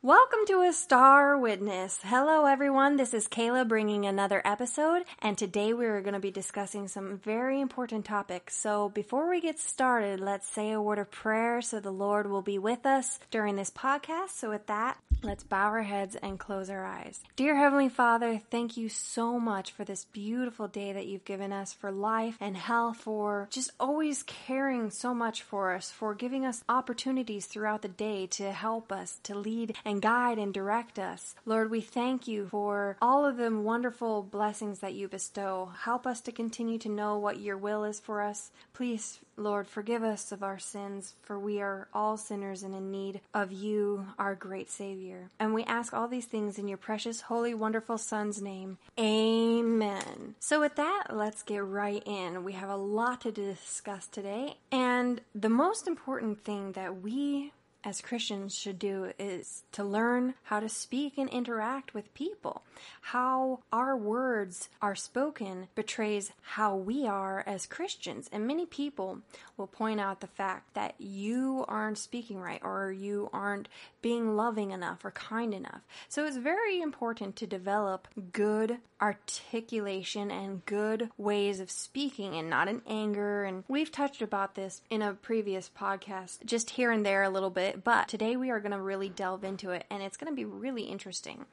Welcome to a Star Witness. Hello, everyone. This is Kayla bringing another episode, and today we are going to be discussing some very important topics. So, before we get started, let's say a word of prayer so the Lord will be with us during this podcast. So, with that, let's bow our heads and close our eyes. Dear Heavenly Father, thank you so much for this beautiful day that you've given us, for life and health, for just always caring so much for us, for giving us opportunities throughout the day to help us, to lead and guide and direct us. Lord, we thank you for all of the wonderful blessings that you bestow. Help us to continue to know what your will is for us. Please, Lord, forgive us of our sins, for we are all sinners and in need of you, our great Savior. And we ask all these things in your precious, holy, wonderful Son's name. Amen. So, with that, let's get right in. We have a lot to discuss today. And the most important thing that we as Christians should do is to learn how to speak and interact with people. How our words are spoken betrays how we are as Christians. And many people will point out the fact that you aren't speaking right or you aren't being loving enough or kind enough. So it's very important to develop good articulation and good ways of speaking and not in anger. And we've touched about this in a previous podcast, just here and there a little bit, but today we are going to really delve into it and it's going to be really interesting.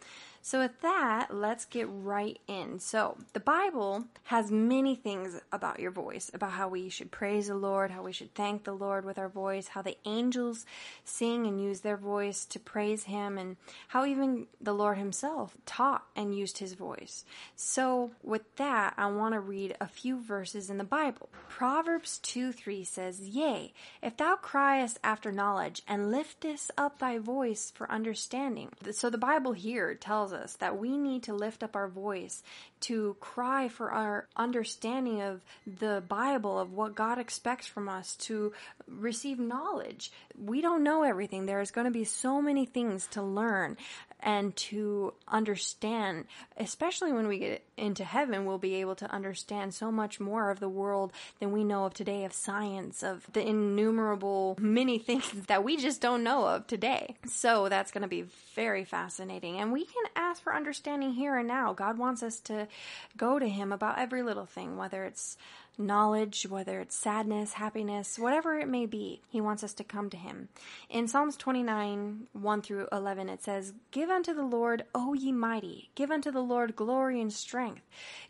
So, with that, let's get right in. So, the Bible has many things about your voice, about how we should praise the Lord, how we should thank the Lord with our voice, how the angels sing and use their voice to praise Him, and how even the Lord Himself taught and used His voice. So, with that, I want to read a few verses in the Bible. Proverbs 2 3 says, Yea, if thou criest after knowledge, and liftest up thy voice for understanding. So, the Bible here tells that we need to lift up our voice to cry for our understanding of the Bible, of what God expects from us, to receive knowledge. We don't know everything. There's going to be so many things to learn and to understand, especially when we get into heaven, we'll be able to understand so much more of the world than we know of today, of science, of the innumerable many things that we just don't know of today. So that's going to be very fascinating. And we can ask for understanding here and now. God wants us to go to Him about every little thing, whether it's knowledge, whether it's sadness, happiness, whatever it may be. He wants us to come to Him. In Psalms 29, 1 through 11, it says, Give unto the Lord, O ye mighty, give unto the Lord glory and strength.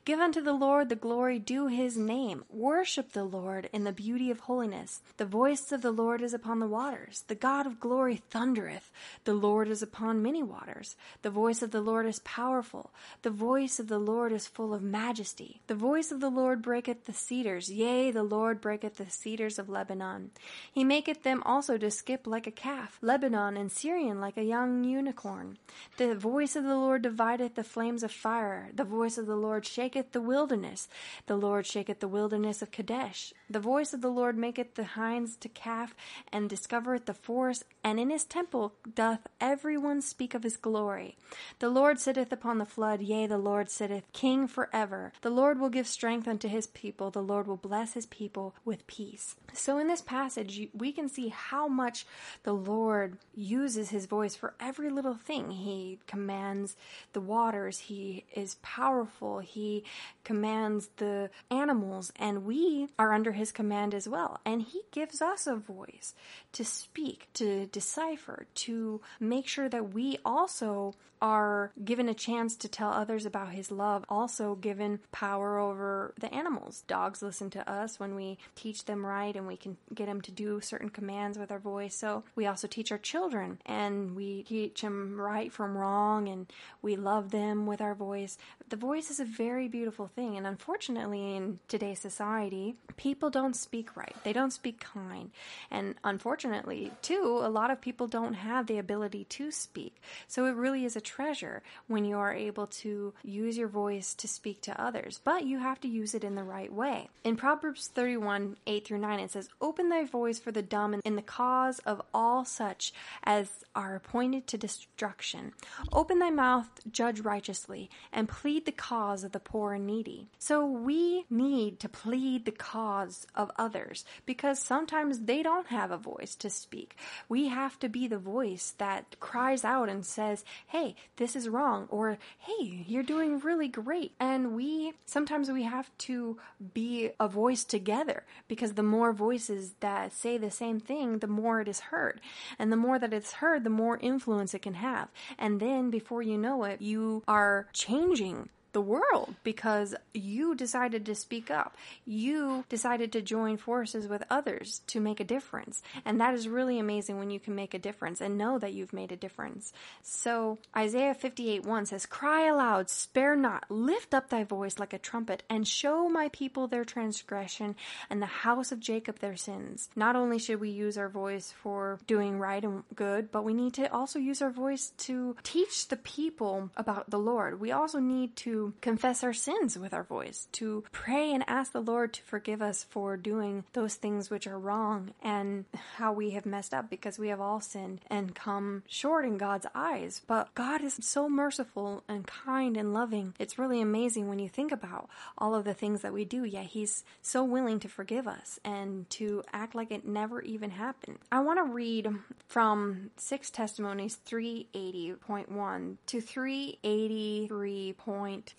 Give unto the Lord the glory due His name. Worship the Lord in the beauty of holiness. The voice of the Lord is upon the waters. The God of glory thundereth. The Lord is upon many waters. The voice of the Lord is powerful. The voice of the Lord is full of majesty. The voice of the Lord breaketh the sea cedars. Yea, the Lord breaketh the cedars of Lebanon. He maketh them also to skip like a calf, Lebanon and Sirion like a young unicorn. The voice of the Lord divideth the flames of fire. The voice of the Lord shaketh the wilderness. The Lord shaketh the wilderness of Kadesh. The voice of the Lord maketh the hinds to calf, and discovereth the forest, and in his temple doth every one speak of his glory. The Lord sitteth upon the flood, yea, the Lord sitteth king forever. The Lord will give strength unto his people. The Lord will bless his people with peace. So in this passage, we can see how much the Lord uses his voice for every little thing. He commands the waters, he is powerful, he commands the animals, and we are under his command as well. And he gives us a voice to speak, to decipher, to make sure that we also are given a chance to tell others about his love, also given power over the animals. Dogs listen to us when we teach them right and we can get them to do certain commands with our voice. So we also teach our children and we teach them right from wrong and we love them with our voice. The voice is a very beautiful thing. And unfortunately, in today's society, people don't speak right. They don't speak kind. And unfortunately, too, a lot of people don't have the ability to speak. So it really is a treasure when you are able to use your voice to speak to others. But you have to use it in the right way. In Proverbs 31 8 through 9, it says, Open thy voice for the dumb in the cause of all such as are appointed to destruction. Open thy mouth, judge righteously, and plead the cause of the poor and needy. So we need to plead the cause of others because sometimes they don't have a voice to speak. We have to be the voice that cries out and says, Hey, this is wrong, or Hey, you're doing really great. And we sometimes we have to be a voice together because the more voices that say the same thing, the more it is heard. And the more that it's heard, the more influence it can have. And then before you know it, you are changing the world because you decided to speak up. You decided to join forces with others to make a difference. And that is really amazing when you can make a difference and know that you've made a difference. So Isaiah 58 1 says, Cry aloud, spare not, lift up thy voice like a trumpet, and show my people their transgression and the house of Jacob their sins. Not only should we use our voice for doing right and good, but we need to also use our voice to teach the people about the Lord. We also need to confess our sins with our voice, to pray and ask the Lord to forgive us for doing those things which are wrong and how we have messed up because we have all sinned and come short in God's eyes. But God is so merciful and kind and loving. It's really amazing when you think about all of the things that we do, yet He's so willing to forgive us and to act like it never even happened. I want to read from 6 Testimonies 380.1 to 383.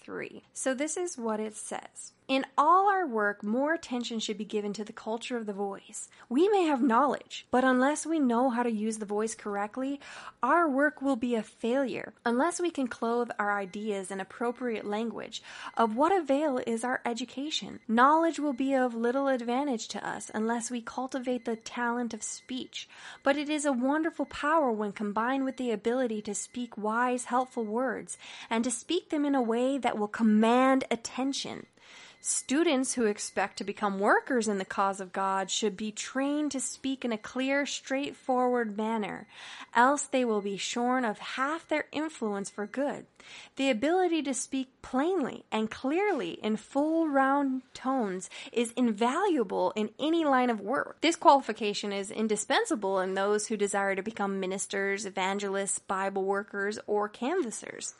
3. So this is what it says. In all our work, more attention should be given to the culture of the voice. We may have knowledge, but unless we know how to use the voice correctly, our work will be a failure. Unless we can clothe our ideas in appropriate language, of what avail is our education? Knowledge will be of little advantage to us unless we cultivate the talent of speech. But it is a wonderful power when combined with the ability to speak wise, helpful words, and to speak them in a way that will command attention. Students who expect to become workers in the cause of God should be trained to speak in a clear, straightforward manner, else they will be shorn of half their influence for good. The ability to speak plainly and clearly in full round tones is invaluable in any line of work. This qualification is indispensable in those who desire to become ministers, evangelists, Bible workers, or canvassers.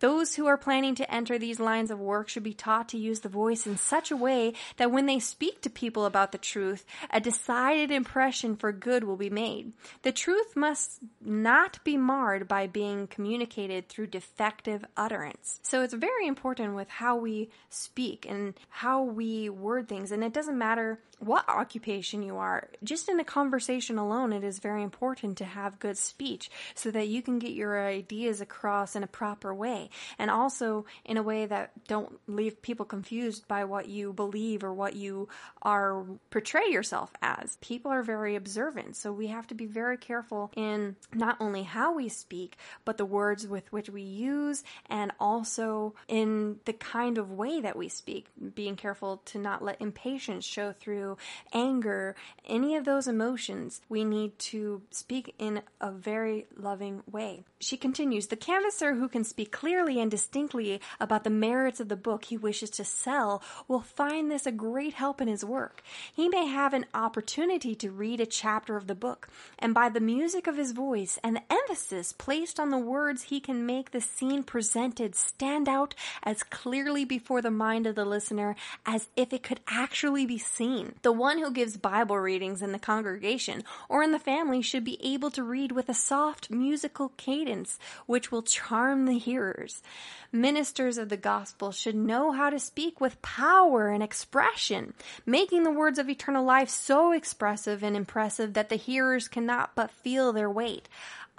Those who are planning to enter these lines of work should be taught to use the voice in such a way that when they speak to people about the truth, a decided impression for good will be made. The truth must not be marred by being communicated through defective utterance. So it's very important with how we speak and how we word things. And it doesn't matter what occupation you are, just in a conversation alone, it is very important to have good speech so that you can get your ideas across in a proper way and also in a way that don't leave people confused by what you believe or what you are portray yourself as. People are very observant, so we have to be very careful in not only how we speak, but the words with which we use and also in the kind of way that we speak, being careful to not let impatience show through anger, any of those emotions, we need to speak in a very loving way. She continues The canvasser who can speak clearly and distinctly about the merits of the book he wishes to sell will find this a great help in his work. He may have an opportunity to read a chapter of the book, and by the music of his voice and the emphasis placed on the words, he can make the scene presented stand out as clearly before the mind of the listener as if it could actually be seen. The one who gives Bible readings in the congregation or in the family should be able to read with a soft musical cadence which will charm the hearers. Ministers of the gospel should know how to speak with power and expression, making the words of eternal life so expressive and impressive that the hearers cannot but feel their weight.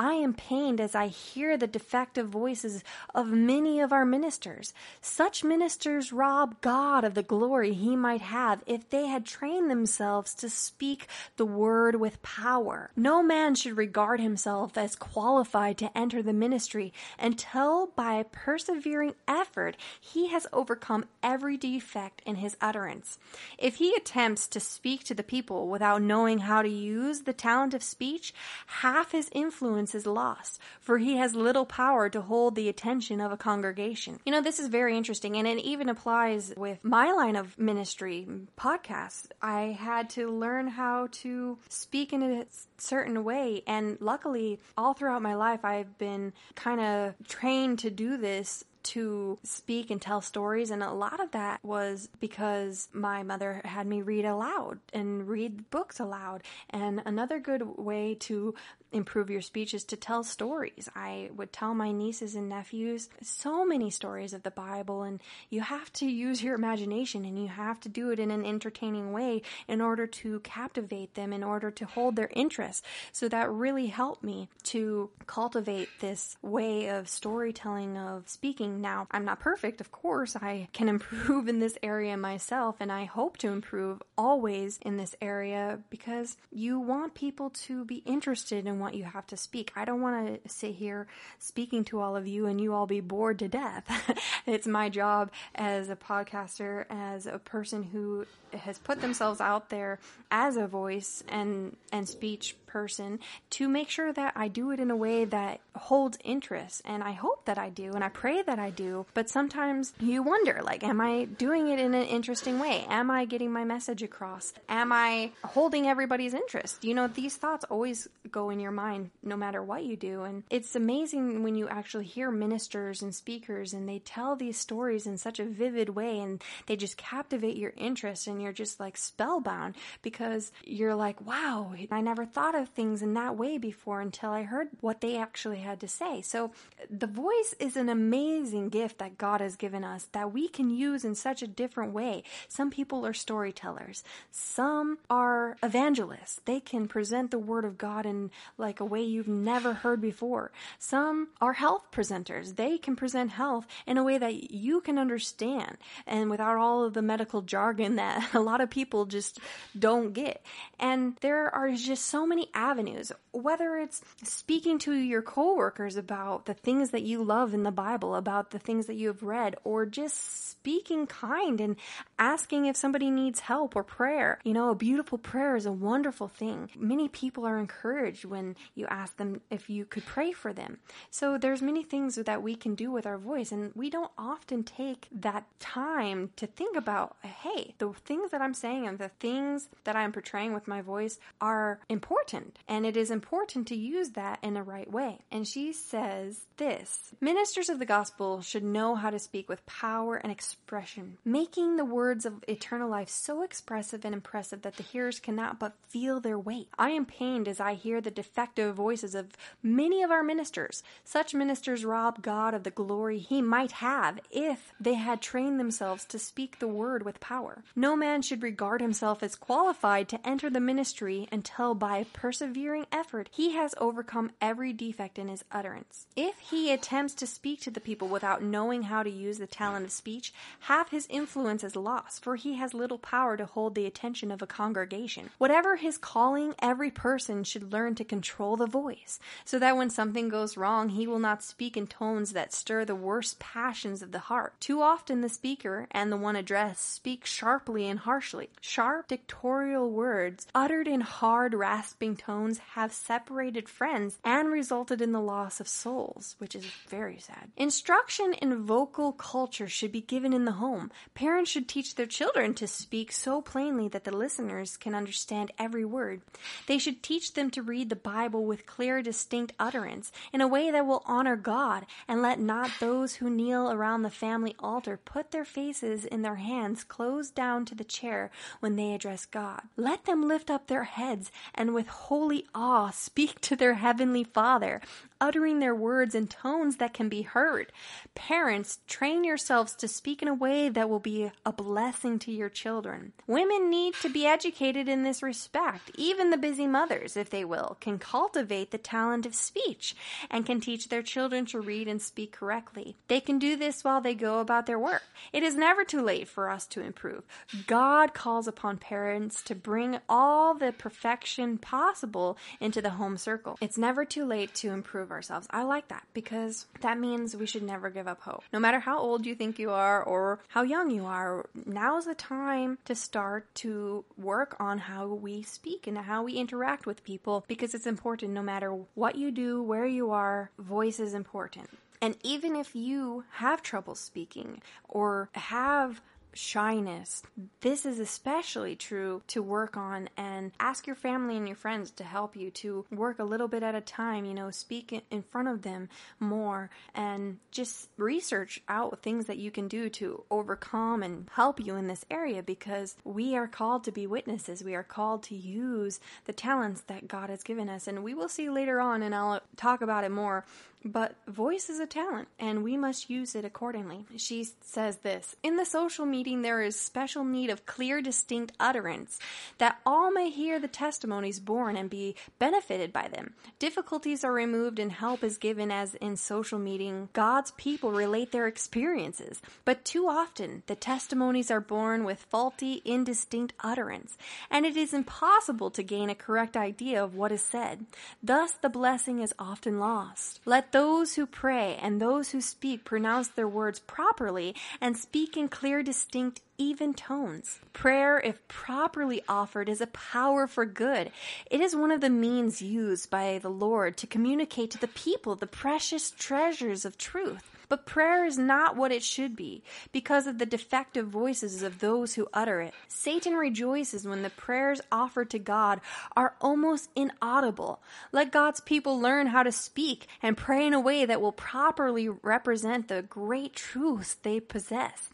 I am pained as I hear the defective voices of many of our ministers. Such ministers rob God of the glory he might have if they had trained themselves to speak the word with power. No man should regard himself as qualified to enter the ministry until by persevering effort he has overcome every defect in his utterance. If he attempts to speak to the people without knowing how to use the talent of speech, half his influence is lost, for he has little power to hold the attention of a congregation. You know, this is very interesting, and it even applies with my line of ministry podcasts. I had to learn how to speak in a certain way, and luckily, all throughout my life, I've been kind of trained to do this to speak and tell stories. And a lot of that was because my mother had me read aloud and read books aloud. And another good way to improve your speech is to tell stories. I would tell my nieces and nephews so many stories of the Bible, and you have to use your imagination and you have to do it in an entertaining way in order to captivate them, in order to hold their interest. So that really helped me to cultivate this way of storytelling, of speaking. Now, I'm not perfect, of course. I can improve in this area myself, and I hope to improve always in this area because you want people to be interested in what you have to speak. I don't want to sit here speaking to all of you and you all be bored to death. it's my job as a podcaster, as a person who has put themselves out there as a voice and and speech person to make sure that I do it in a way that holds interest. And I hope that I do and I pray that I do but sometimes you wonder like am I doing it in an interesting way? Am I getting my message across? Am I holding everybody's interest? You know these thoughts always go in your mind no matter what you do. And it's amazing when you actually hear ministers and speakers and they tell these stories in such a vivid way and they just captivate your interest and you're just like spellbound because you're like wow I never thought of things in that way before until I heard what they actually had to say. So the voice is an amazing gift that God has given us that we can use in such a different way. Some people are storytellers. Some are evangelists. They can present the word of God in like a way you've never heard before. Some are health presenters. They can present health in a way that you can understand and without all of the medical jargon that a lot of people just don't get. And there are just so many avenues, whether it's speaking to your coworkers about the things that you love in the Bible, about the things that you have read, or just speaking kind and asking if somebody needs help or prayer. You know, a beautiful prayer is a wonderful thing. Many people are encouraged when you ask them if you could pray for them. So there's many things that we can do with our voice and we don't often take that time to think about, hey, the things that I'm saying and the things that I'm portraying with my voice are important and it is important to use that in the right way. And she says this Ministers of the gospel should know how to speak with power and expression, making the words of eternal life so expressive and impressive that the hearers cannot but feel their weight. I am pained as I hear the defective voices of many of our ministers. Such ministers rob God of the glory he might have if they had trained themselves to speak the word with power. No man should regard himself as qualified to enter the ministry until by persevering effort, he has overcome every defect in his utterance. If he attempts to speak to the people without knowing how to use the talent of speech, half his influence is lost, for he has little power to hold the attention of a congregation. Whatever his calling, every person should learn to control the voice, so that when something goes wrong, he will not speak in tones that stir the worst passions of the heart. Too often the speaker and the one addressed speak sharply and harshly. Sharp, dictatorial words, uttered in hard, rasping tones have separated friends and resulted in the loss of souls, which is very sad. Instruction in vocal culture should be given in the home. Parents should teach their children to speak so plainly that the listeners can understand every word. They should teach them to read the Bible with clear, distinct utterance in a way that will honor God, and let not those who kneel around the family altar put their faces in their hands closed down to the chair when they address God. Let them lift up their heads and with holy awe speak to their heavenly Father uttering their words in tones that can be heard. Parents, train yourselves to speak in a way that will be a blessing to your children. Women need to be educated in this respect. Even the busy mothers, if they will, can cultivate the talent of speech and can teach their children to read and speak correctly. They can do this while they go about their work. It is never too late for us to improve. God calls upon parents to bring all the perfection possible into the home circle. It's never too late to improve ourselves. I like that because that means we should never give up hope. No matter how old you think you are or how young you are, now's the time to start to work on how we speak and how we interact with people because it's important no matter what you do, where you are, voice is important. And even if you have trouble speaking or have shyness. This is especially true to work on and ask your family and your friends to help you to work a little bit at a time, you know, speak in front of them more and just research out things that you can do to overcome and help you in this area because we are called to be witnesses. We are called to use the talents that God has given us. And we will see later on, and I'll talk about it more but voice is a talent, and we must use it accordingly. She says this In the social meeting, there is special need of clear, distinct utterance, that all may hear the testimonies borne and be benefited by them. Difficulties are removed and help is given, as in social meeting, God's people relate their experiences. But too often, the testimonies are borne with faulty, indistinct utterance, and it is impossible to gain a correct idea of what is said. Thus, the blessing is often lost. Let those who pray and those who speak pronounce their words properly and speak in clear, distinct, even tones. Prayer, if properly offered, is a power for good. It is one of the means used by the Lord to communicate to the people the precious treasures of truth. But prayer is not what it should be because of the defective voices of those who utter it. Satan rejoices when the prayers offered to God are almost inaudible. Let God's people learn how to speak and pray in a way that will properly represent the great truths they possess.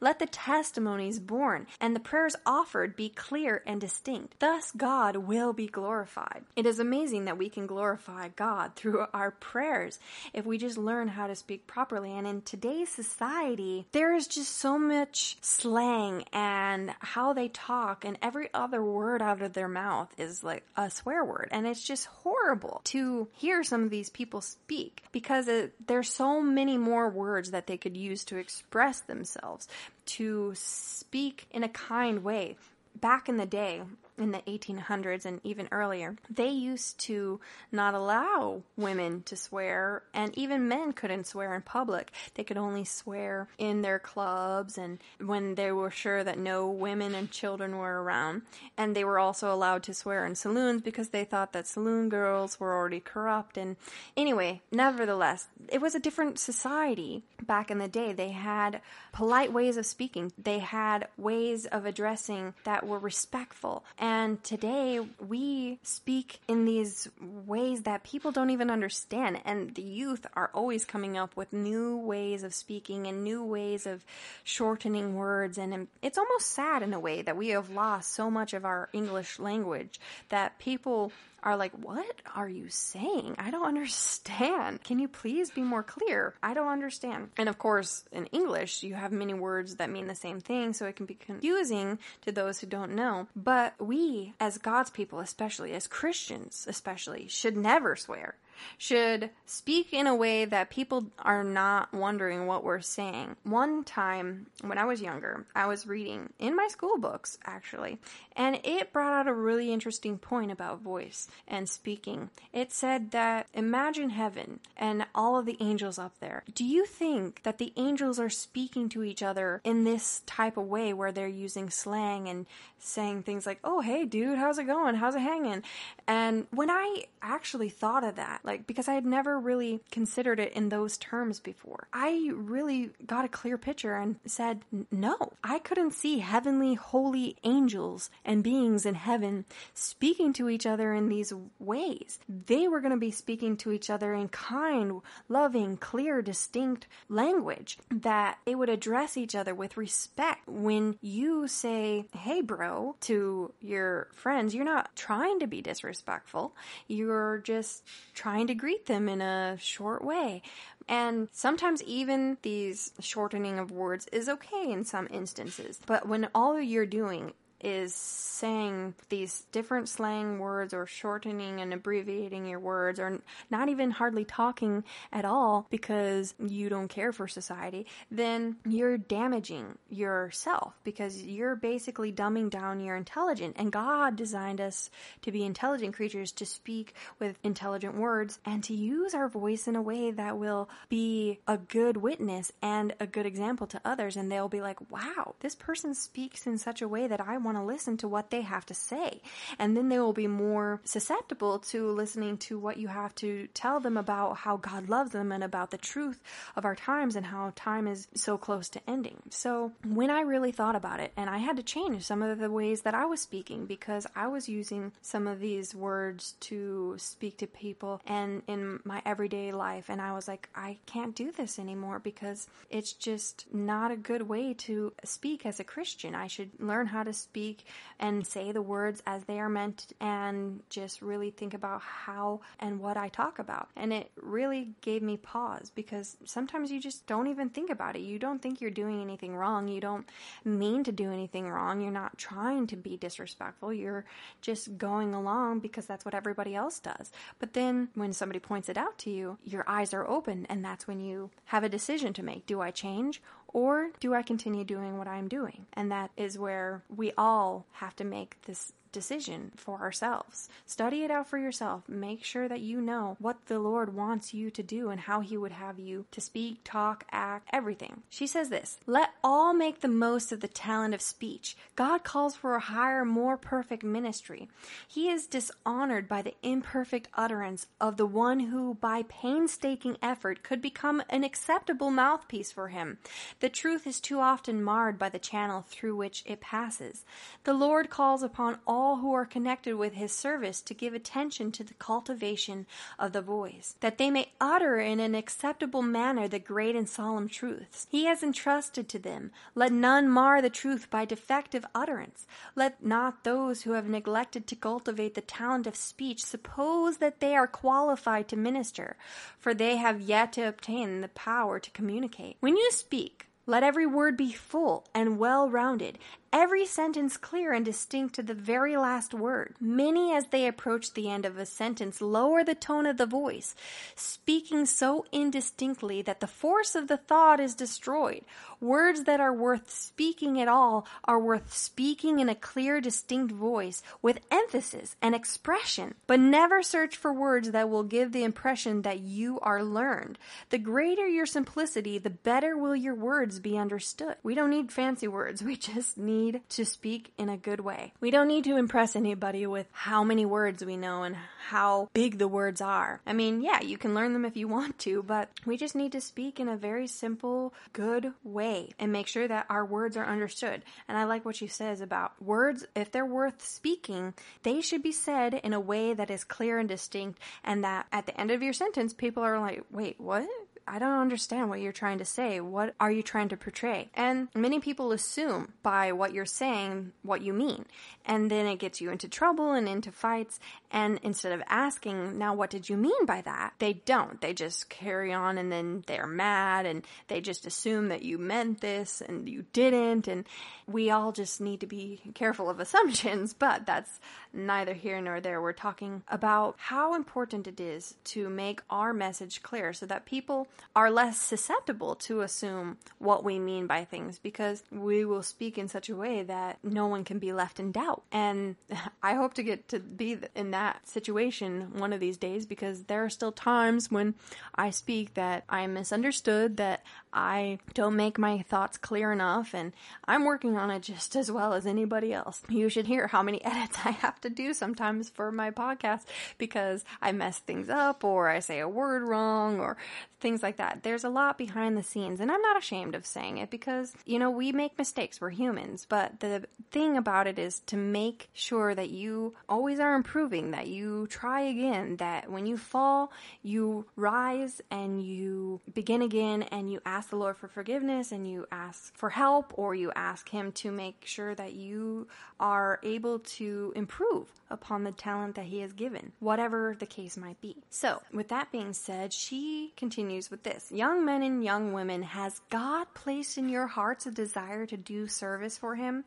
Let the testimonies borne and the prayers offered be clear and distinct. Thus, God will be glorified. It is amazing that we can glorify God through our prayers if we just learn how to speak properly and in today's society, there is just so much slang and how they talk, and every other word out of their mouth is like a swear word. And it's just horrible to hear some of these people speak because it, there's so many more words that they could use to express themselves, to speak in a kind way. Back in the day, in the 1800s and even earlier, they used to not allow women to swear, and even men couldn't swear in public. They could only swear in their clubs and when they were sure that no women and children were around. And they were also allowed to swear in saloons because they thought that saloon girls were already corrupt. And anyway, nevertheless, it was a different society back in the day. They had polite ways of speaking, they had ways of addressing that were respectful. And and today we speak in these ways that people don't even understand. And the youth are always coming up with new ways of speaking and new ways of shortening words. And um, it's almost sad in a way that we have lost so much of our English language that people are like, What are you saying? I don't understand. Can you please be more clear? I don't understand. And of course, in English, you have many words that mean the same thing, so it can be confusing to those who don't know. But we, as God's people, especially as Christians, especially, should never swear should speak in a way that people are not wondering what we're saying. One time when I was younger, I was reading in my school books actually, and it brought out a really interesting point about voice and speaking. It said that imagine heaven and all of the angels up there. Do you think that the angels are speaking to each other in this type of way where they're using slang and saying things like, "Oh, hey dude, how's it going? How's it hanging?" And when I actually thought of that, like because I had never really considered it in those terms before. I really got a clear picture and said, no, I couldn't see heavenly holy angels and beings in heaven speaking to each other in these ways. They were going to be speaking to each other in kind, loving, clear, distinct language that they would address each other with respect. When you say, hey bro, to your friends, you're not trying to be disrespectful. You're just trying trying to greet them in a short way. And sometimes even these shortening of words is okay in some instances. But when all you're doing is saying these different slang words or shortening and abbreviating your words or not even hardly talking at all because you don't care for society, then you're damaging yourself because you're basically dumbing down your intelligence. And God designed us to be intelligent creatures to speak with intelligent words and to use our voice in a way that will be a good witness and a good example to others. And they'll be like, wow, this person speaks in such a way that I want to listen to what they have to say. And then they will be more susceptible to listening to what you have to tell them about how God loves them and about the truth of our times and how time is so close to ending. So when I really thought about it, and I had to change some of the ways that I was speaking because I was using some of these words to speak to people and in my everyday life, and I was like, I can't do this anymore because it's just not a good way to speak as a Christian. I should learn how to speak and say the words as they are meant and just really think about how and what I talk about. And it really gave me pause because sometimes you just don't even think about it. You don't think you're doing anything wrong. You don't mean to do anything wrong. You're not trying to be disrespectful. You're just going along because that's what everybody else does. But then when somebody points it out to you, your eyes are open and that's when you have a decision to make. Do I change or do I continue doing what I'm doing? And that is where we all have to make this decision for ourselves. Study it out for yourself. Make sure that you know what the Lord wants you to do and how He would have you to speak, talk, act, everything. She says this Let all make the most of the talent of speech. God calls for a higher, more perfect ministry. He is dishonored by the imperfect utterance of the one who, by painstaking effort, could become an acceptable mouthpiece for Him. The truth is too often marred by the channel through which it passes. The Lord calls upon all all who are connected with his service to give attention to the cultivation of the voice, that they may utter in an acceptable manner the great and solemn truths he has entrusted to them. Let none mar the truth by defective utterance. Let not those who have neglected to cultivate the talent of speech suppose that they are qualified to minister, for they have yet to obtain the power to communicate. When you speak, let every word be full and well rounded, every sentence clear and distinct to the very last word. Many, as they approach the end of a sentence, lower the tone of the voice, speaking so indistinctly that the force of the thought is destroyed. Words that are worth speaking at all are worth speaking in a clear, distinct voice with emphasis and expression, but never search for words that will give the impression that you are learned. The greater your simplicity, the better will your words be understood. We don't need fancy words. We just need need to speak in a good way. We don't need to impress anybody with how many words we know and how big the words are. I mean, yeah, you can learn them if you want to, but we just need to speak in a very simple, good way and make sure that our words are understood. And I like what she says about words, if they're worth speaking, they should be said in a way that is clear and distinct and that at the end of your sentence, people are like, wait, what? I don't understand what you're trying to say. What are you trying to portray? And many people assume by what you're saying what you mean. And then it gets you into trouble and into fights. And instead of asking, now what did you mean by that? They don't. They just carry on and then they're mad and they just assume that you meant this and you didn't. And we all just need to be careful of assumptions, but that's neither here nor there. We're talking about how important it is to make our message clear so that people are less susceptible to assume what we mean by things because we will speak in such a way that no one can be left in doubt. And I hope to get to be in that situation one of these days because there are still times when I speak that I am misunderstood, that I don't make my thoughts clear enough, and I'm working on it just as well as anybody else. You should hear how many edits I have to do sometimes for my podcast because I mess things up or I say a word wrong or things like that. There's a lot behind the scenes, and I'm not ashamed of saying it because, you know, we make mistakes. We're humans. But the thing about it is to make sure that you always are improving, that you try again, that when you fall, you rise and you begin again and you ask the Lord for forgiveness and you ask for help or you ask Him to make sure that you are able to improve upon the talent that He has given, whatever the case might be. So, with that being said, she continues with this Young men and young women, has God placed in your hearts a desire to do service for Him?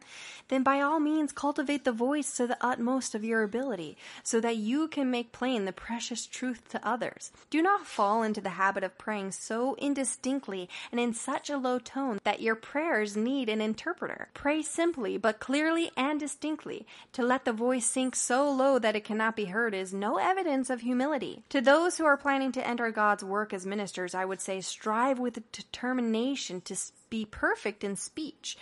Then by all means cultivate the voice to the utmost of your ability, so that you can make plain the precious truth to others. Do not fall into the habit of praying so indistinctly and in such a low tone that your prayers need an interpreter. Pray simply, but clearly and distinctly. To let the voice sink so low that it cannot be heard is no evidence of humility. To those who are planning to enter God's work as ministers, I would say strive with determination to be perfect in speech.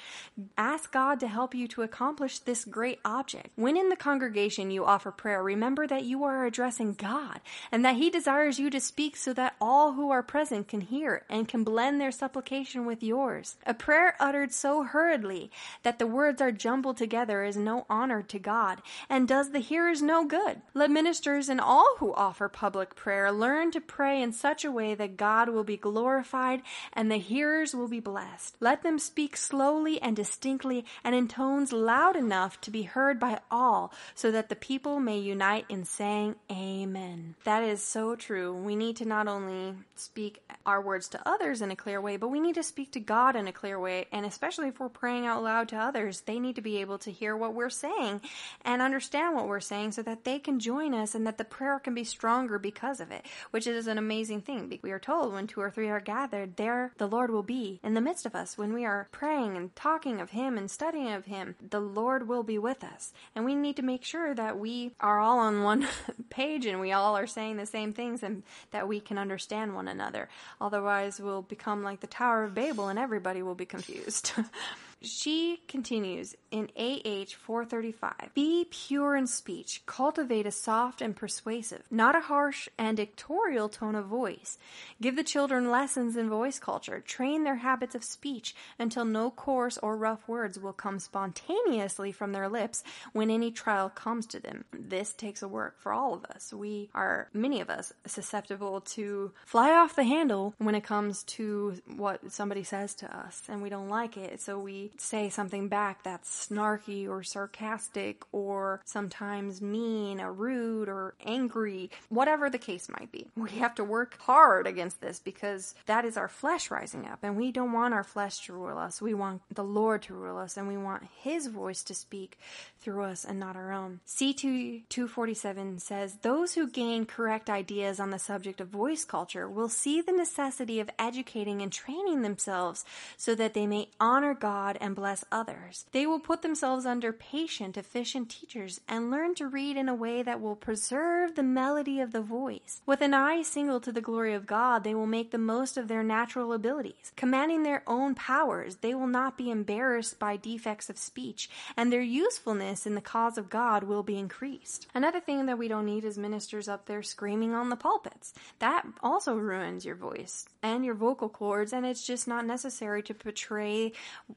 Ask God to help you to accomplish this great object. When in the congregation you offer prayer, remember that you are addressing God and that He desires you to speak so that all who are present can hear and can blend their supplication with yours. A prayer uttered so hurriedly that the words are jumbled together is no honor to God and does the hearers no good. Let ministers and all who offer public prayer learn to pray in such a way that God will be glorified and the hearers will be blessed. Let them speak slowly and distinctly and in tones loud enough to be heard by all so that the people may unite in saying Amen. That is so true. We need to not only speak our words to others in a clear way, but we need to speak to God in a clear way. And especially if we're praying out loud to others, they need to be able to hear what we're saying and understand what we're saying so that they can join us and that the prayer can be stronger because of it, which is an amazing thing. We are told when two or three are gathered, there the Lord will be in the midst of us, when we are praying and talking of Him and studying of Him, the Lord will be with us. And we need to make sure that we are all on one page and we all are saying the same things and that we can understand one another. Otherwise, we'll become like the Tower of Babel and everybody will be confused. She continues in AH 435 Be pure in speech, cultivate a soft and persuasive, not a harsh and dictatorial tone of voice. Give the children lessons in voice culture, train their habits of speech until no coarse or rough words will come spontaneously from their lips when any trial comes to them. This takes a work for all of us. We are, many of us, susceptible to fly off the handle when it comes to what somebody says to us, and we don't like it, so we say something back that's snarky or sarcastic or sometimes mean or rude or angry, whatever the case might be. We have to work hard against this because that is our flesh rising up and we don't want our flesh to rule us. We want the Lord to rule us and we want His voice to speak through us and not our own. C2 247 says, Those who gain correct ideas on the subject of voice culture will see the necessity of educating and training themselves so that they may honor God and bless others. They will put themselves under patient, efficient teachers and learn to read in a way that will preserve the melody of the voice. With an eye single to the glory of God, they will make the most of their natural abilities. Commanding their own powers, they will not be embarrassed by defects of speech, and their usefulness in the cause of God will be increased. Another thing that we don't need is ministers up there screaming on the pulpits. That also ruins your voice and your vocal cords, and it's just not necessary to portray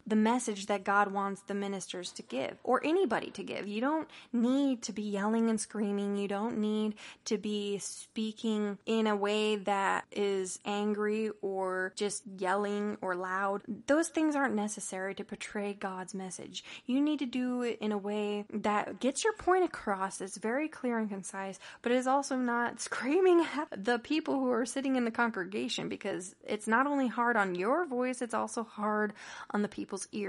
the message that God wants the ministers to give or anybody to give. You don't need to be yelling and screaming. You don't need to be speaking in a way that is angry or just yelling or loud. Those things aren't necessary to portray God's message. You need to do it in a way that gets your point across. It's very clear and concise, but is also not screaming at the people who are sitting in the congregation because it's not only hard on your voice, it's also hard on the people's ears.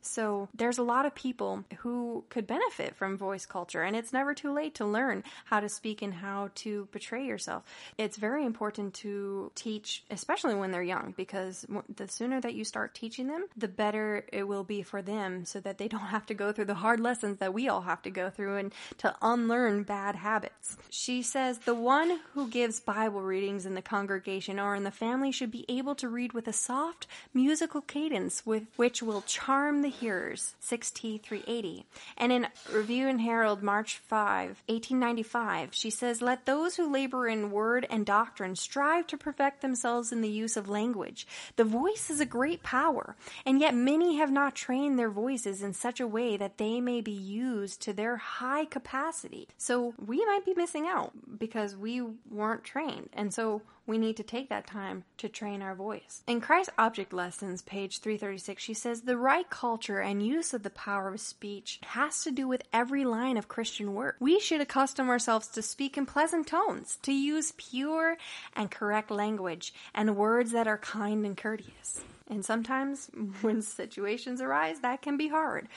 So there's a lot of people who could benefit from voice culture, and it's never too late to learn how to speak and how to portray yourself. It's very important to teach, especially when they're young, because the sooner that you start teaching them, the better it will be for them so that they don't have to go through the hard lessons that we all have to go through and to unlearn bad habits. She says the one who gives Bible readings in the congregation or in the family should be able to read with a soft musical cadence with which will charm the hearers. 6T 380. And in Review and Herald, March 5, 1895, she says, Let those who labor in word and doctrine strive to perfect themselves in the use of language. The voice is a great power, and yet many have not trained their voices in such a way that they may be used to their high capacity. So we might be missing out because we weren't trained. And so we need to take that time to train our voice. In Christ Object Lessons, page 336, she says the right culture and use of the power of speech has to do with every line of Christian work. We should accustom ourselves to speak in pleasant tones, to use pure and correct language, and words that are kind and courteous. And sometimes when situations arise, that can be hard.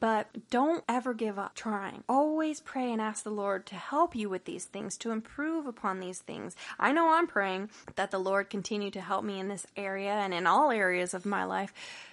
But don't ever give up trying. Always pray and ask the Lord to help you with these things, to improve upon these things. I know I'm praying that the Lord continue to help me in this area and in all areas of my life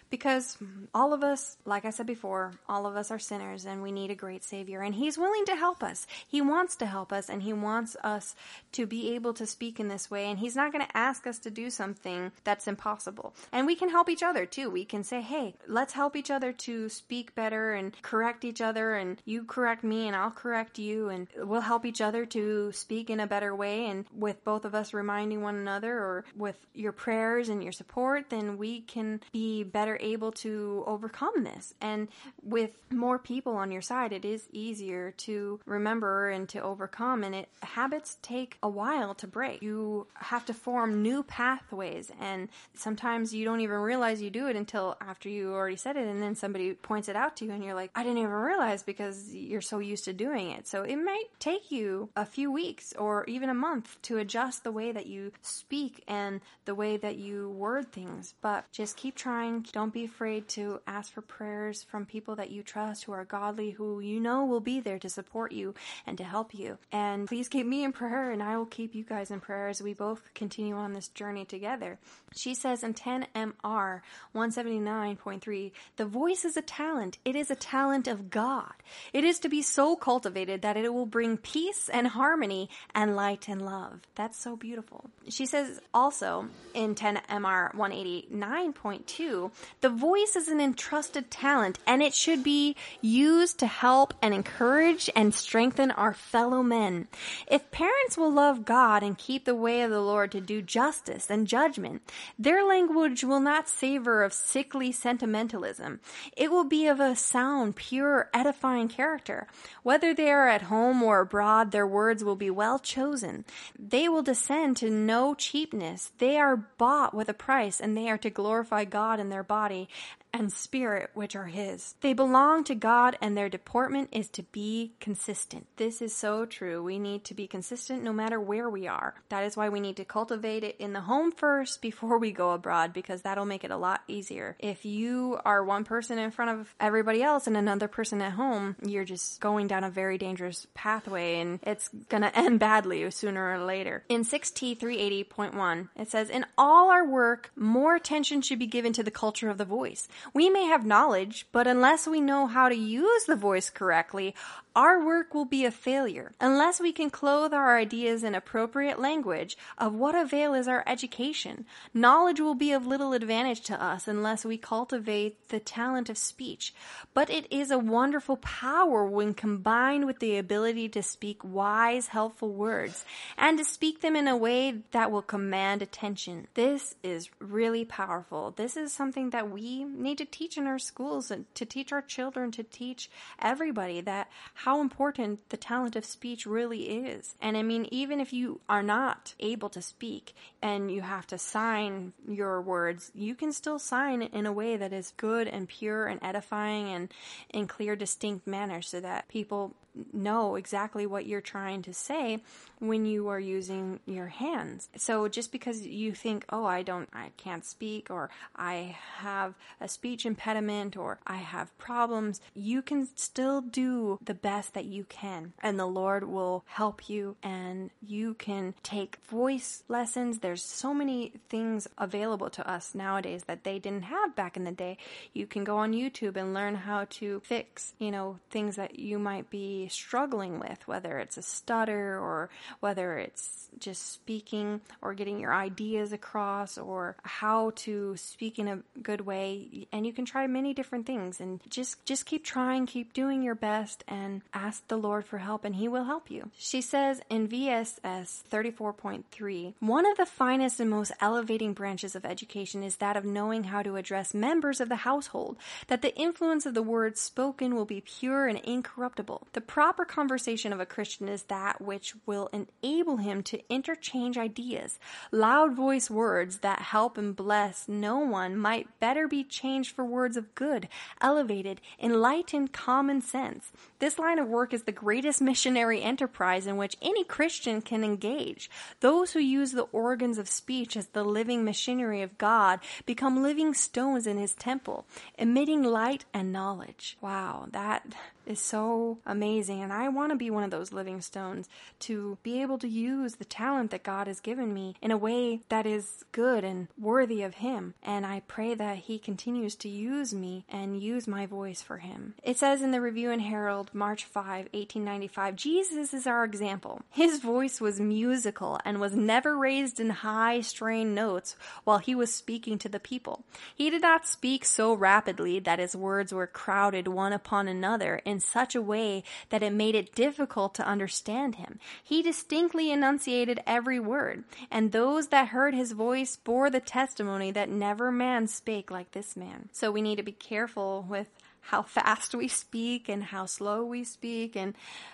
because all of us, like I said before, all of us are sinners and we need a great Savior. And He's willing to help us. He wants to help us and He wants us to be able to speak in this way. And He's not going to ask us to do something that's impossible. And we can help each other too. We can say, hey, let's help each other to speak better and correct each other. And you correct me and I'll correct you. And we'll help each other to speak in a better way. And with both of us reminding one another or with your prayers and your support, then we can be better able to overcome this. And with more people on your side, it is easier to remember and to overcome. And it habits take a while to break. You have to form new pathways, and sometimes you don't even realize you do it until after you already said it, and then somebody points it out to you, and you're like, I didn't even realize because you're so used to doing it. So it might take you a few weeks or even a month to adjust the way that you speak and the way that you word things, but just keep trying. Don't don't be afraid to ask for prayers from people that you trust who are godly, who you know will be there to support you and to help you. And please keep me in prayer, and I will keep you guys in prayer as we both continue on this journey together. She says in 10MR 179.3 The voice is a talent. It is a talent of God. It is to be so cultivated that it will bring peace and harmony and light and love. That's so beautiful. She says also in 10MR 189.2 the voice is an entrusted talent and it should be used to help and encourage and strengthen our fellow men. If parents will love God and keep the way of the Lord to do justice and judgment, their language will not savor of sickly sentimentalism. It will be of a sound, pure, edifying character. Whether they are at home or abroad, their words will be well chosen. They will descend to no cheapness. They are bought with a price and they are to glorify God in their body body and spirit which are his. They belong to God and their deportment is to be consistent. This is so true. We need to be consistent no matter where we are. That is why we need to cultivate it in the home first before we go abroad because that'll make it a lot easier. If you are one person in front of everybody else and another person at home, you're just going down a very dangerous pathway and it's gonna end badly sooner or later. In 6T380.1, it says, In all our work, more attention should be given to the culture of the voice. We may have knowledge, but unless we know how to use the voice correctly, our work will be a failure. Unless we can clothe our ideas in appropriate language, of what avail is our education? Knowledge will be of little advantage to us unless we cultivate the talent of speech. But it is a wonderful power when combined with the ability to speak wise, helpful words and to speak them in a way that will command attention. This is really powerful. This is something that we need to teach in our schools and to teach our children, to teach everybody that how important the talent of speech really is. And I mean, even if you are not able to speak and you have to sign your words, you can still sign in a way that is good and pure and edifying and in clear, distinct manner so that people know exactly what you're trying to say when you are using your hands. So just because you think, "Oh, I don't I can't speak or I have a speech impediment or I have problems," you can still do the best that you can and the Lord will help you and you can take voice lessons. There's so many things available to us nowadays that they didn't have back in the day. You can go on YouTube and learn how to fix, you know, things that you might be struggling with, whether it's a stutter or whether it's just speaking or getting your ideas across or how to speak in a good way. And you can try many different things and just, just keep trying, keep doing your best and ask the Lord for help and he will help you. She says in VSS 34.3, one of the finest and most elevating branches of education is that of knowing how to address members of the household, that the influence of the words spoken will be pure and incorruptible. The proper conversation of a Christian is that which will enable him to interchange ideas. Loud voice words that help and bless no one might better be changed for words of good, elevated, enlightened common sense. This line of work is the greatest missionary enterprise in which any Christian can engage. Those who use the organs of speech as the living machinery of God become living stones in his temple, emitting light and knowledge. Wow, that is so amazing. And I want to be one of those living stones to be able to use the talent that God has given me in a way that is good and worthy of Him. And I pray that He continues to use me and use my voice for Him. It says in the Review and Herald, March 5, 1895, Jesus is our example. His voice was musical and was never raised in high strained notes while he was speaking to the people. He did not speak so rapidly that his words were crowded one upon another in such a way that it made it difficult to understand him. He distinctly enunciated every word, and those that heard his voice bore the testimony that never man spake like this man. So we need to be careful with how fast we speak and how slow we speak and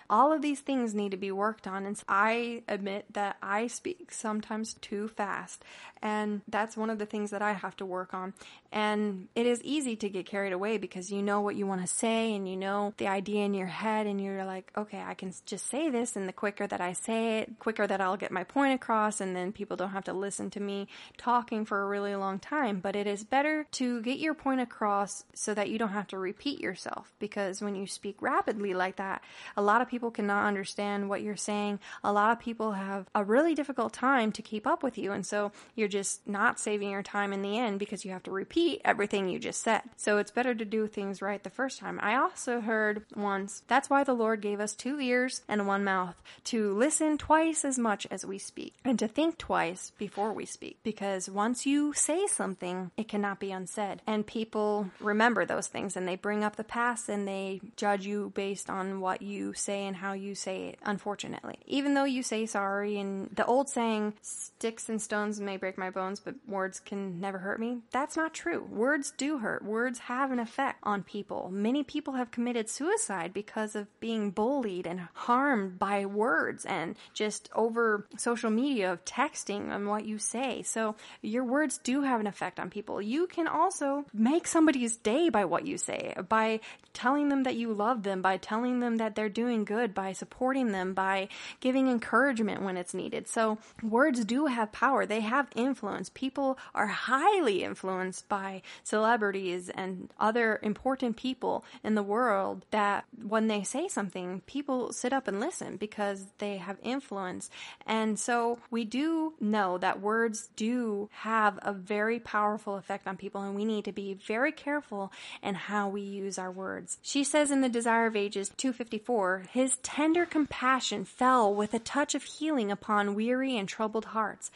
all of these things need to be worked on. And I admit that I speak sometimes too fast and that's one of the things that I have to work on. And it is easy to get carried away because you know what you want to say and you know the idea in your head and you're like okay I can just say this and the quicker that I say it quicker that I'll get my point across and then people don't have to listen to me talking for a really long time. But it is better to get your point across so that you don't have to repeat repeat yourself because when you speak rapidly like that, a lot of people cannot understand what you're saying. A lot of people have a really difficult time to keep up with you. And so you're just not saving your time in the end because you have to repeat everything you just said. So it's better to do things right the first time. I also heard once that's why the Lord gave us two ears and one mouth to listen twice as much as we speak and to think twice before we speak because once you say something, it cannot be unsaid. And people remember those things and they bring up the past and they judge you based on what you say and how you say it, unfortunately. Even though you say sorry and the old saying, sticks and stones may break my bones, but words can never hurt me, that's not true. Words do hurt. Words have an effect on people. Many people have committed suicide because of being bullied and harmed by words and just over social media of texting and what you say. So your words do have an effect on people. You can also make somebody's day by what you say, by telling them that you love them, by telling them that they're doing good, by supporting them, by giving encouragement when it's needed. So words do have power. They have influence. People are highly influenced by celebrities and other important people in the world that when they say something, people sit up and listen because they have influence. And so we do know that words do have a very powerful effect on people and we need to be very careful in how we use our words. She says in The Desire of Ages 254, His tender compassion fell with a touch of healing upon weary and troubled hearts.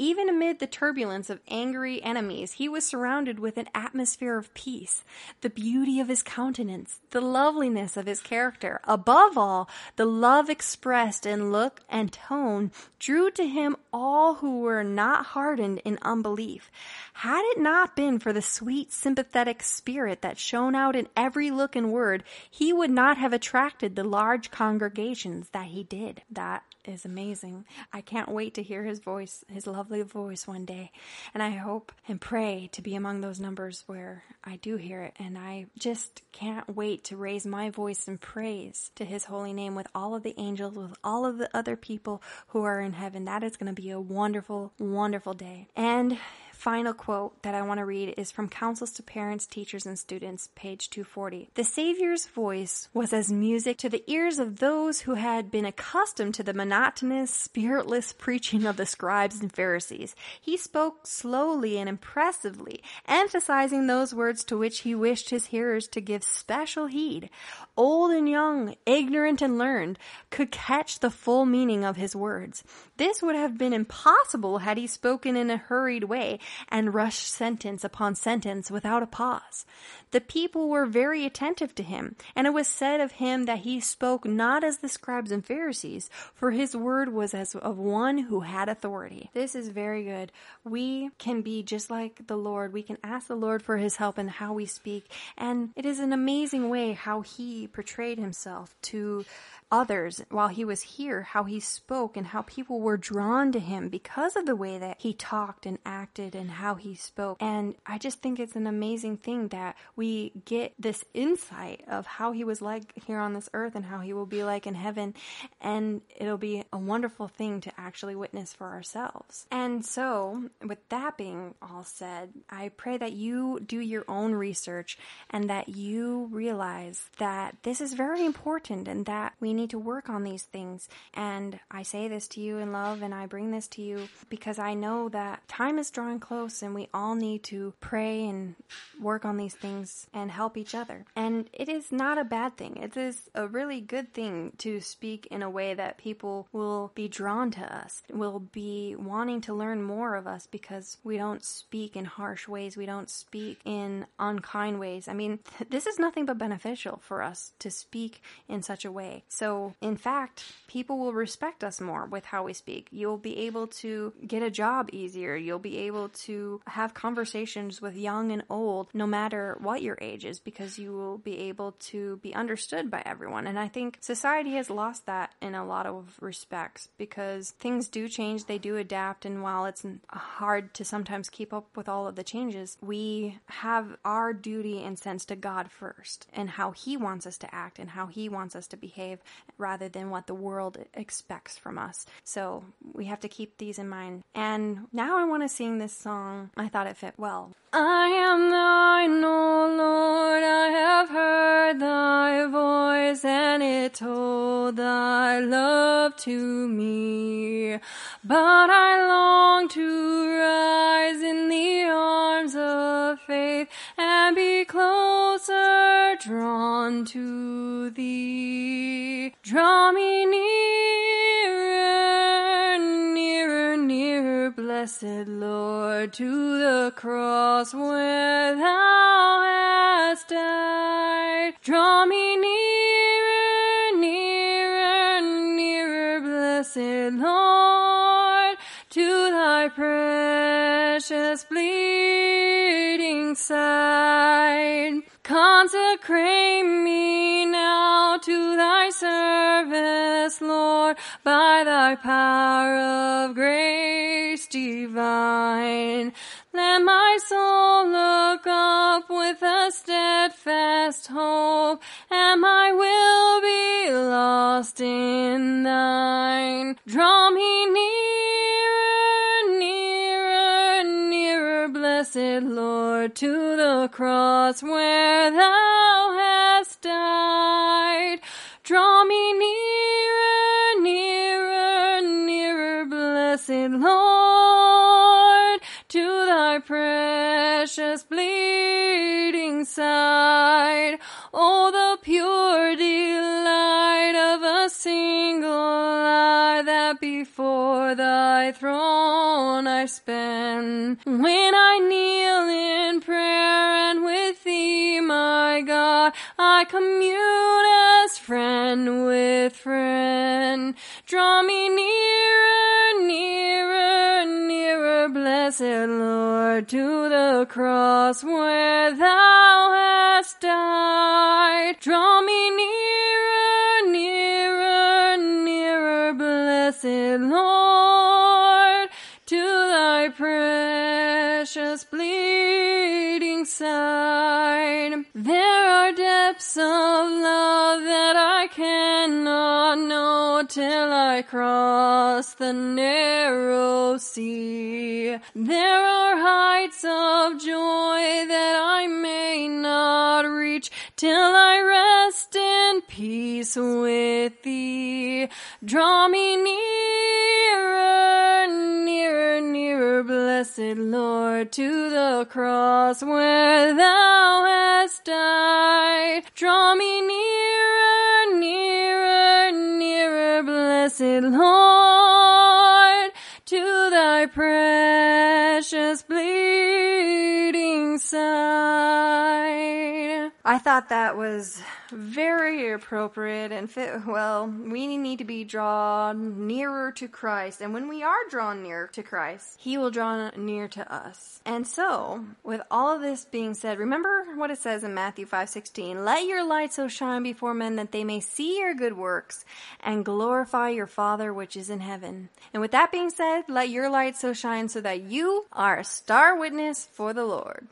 Even amid the turbulence of angry enemies, he was surrounded with an atmosphere of peace. The beauty of his countenance, the loveliness of his character, above all, the love expressed in look and tone drew to him all who were not hardened in unbelief. Had it not been for the sweet, sympathetic spirit that shone out in every look and word, he would not have attracted the large congregations that he did. That is amazing. I can't wait to hear his voice, his lovely voice one day. And I hope and pray to be among those numbers where I do hear it. And I just can't wait to raise my voice in praise to his holy name with all of the angels, with all of the other people who are in heaven. That is going to be a wonderful, wonderful day. And final quote that I want to read is from Counsels to Parents, Teachers, and Students, page 240. The Savior's voice was as music to the ears of those who had been accustomed to the monotonous, spiritless preaching of the scribes and Pharisees. He spoke slowly and impressively, emphasizing those words to which he wished his hearers to give special heed. Old and young, ignorant and learned, could catch the full meaning of his words. This would have been impossible had he spoken in a hurried way and rushed sentence upon sentence without a pause. The people were very attentive to him, and it was said of him that he spoke not as the scribes and Pharisees, for his word was as of one who had authority. This is very good. We can be just like the Lord. We can ask the Lord for his help in how we speak, and it is an amazing way how he portrayed himself to others while he was here, how he spoke and how people were drawn to him because of the way that he talked and acted and how he spoke. And I just think it's an amazing thing that get this insight of how he was like here on this earth and how he will be like in heaven. And it'll be a wonderful thing to actually witness for ourselves. And so, with that being all said, I pray that you do your own research and that you realize that this is very important and that we need to work on these things. And I say this to you in love and I bring this to you because I know that time is drawing close and we all need to pray and work on these things and help each other. And it is not a bad thing. It is a really good thing to speak in a way that people will be drawn to us, will be wanting to learn more of us because we don't speak in harsh ways. We don't speak in unkind ways. I mean, this is nothing but beneficial for us to speak in such a way. So so, in fact, people will respect us more with how we speak. You'll be able to get a job easier. You'll be able to have conversations with young and old, no matter what your age is, because you will be able to be understood by everyone. And I think society has lost that in a lot of respects because things do change, they do adapt. And while it's hard to sometimes keep up with all of the changes, we have our duty and sense to God first and how He wants us to act and how He wants us to behave rather than what the world expects from us. So we have to keep these in mind. And now I want to sing this song. I thought it fit well. I am thine, O Lord, I have heard thy voice, and it told thy love to me. But I long to rise in the arms of faith and be closer drawn to thee. Draw me nearer, blessed Lord, to the cross where thou hast died. Draw me nearer, nearer, nearer, blessed Lord, to thy precious bleeding side. Consecrate me now to thy service, Lord, by thy power of grace divine. Let my soul look up with a steadfast hope, and my will be lost in thine. Draw me nearer, nearer, nearer, blessed Lord, to the cross where thou hast died. Draw me nearer, nearer, nearer, blessed Lord, precious bleeding side. Oh, the pure delight of a single eye that before thy throne I spend. When I kneel in prayer and with thee, my God, I commune as friend with friend. Draw me nearer, blessed Lord, to the cross where thou hast died. Draw me nearer, nearer, nearer, blessed Lord, to thy precious bleeding side. There depths of love that I cannot know till I cross the narrow sea. There are heights of joy that I may not reach till I rest in peace with thee. Draw me nearer, blessed Lord, to the cross where thou hast died. Draw me nearer, nearer, nearer, blessed Lord, to thy precious bleeding side. I thought that was very appropriate and fit well. We need to be drawn nearer to Christ, and when we are drawn near to Christ, He will draw near to us. And so, with all of this being said, remember what it says in Matthew 5:16, "Let your light so shine before men that they may see your good works and glorify your Father which is in heaven." And with that being said, let your light so shine so that you are a star witness for the Lord.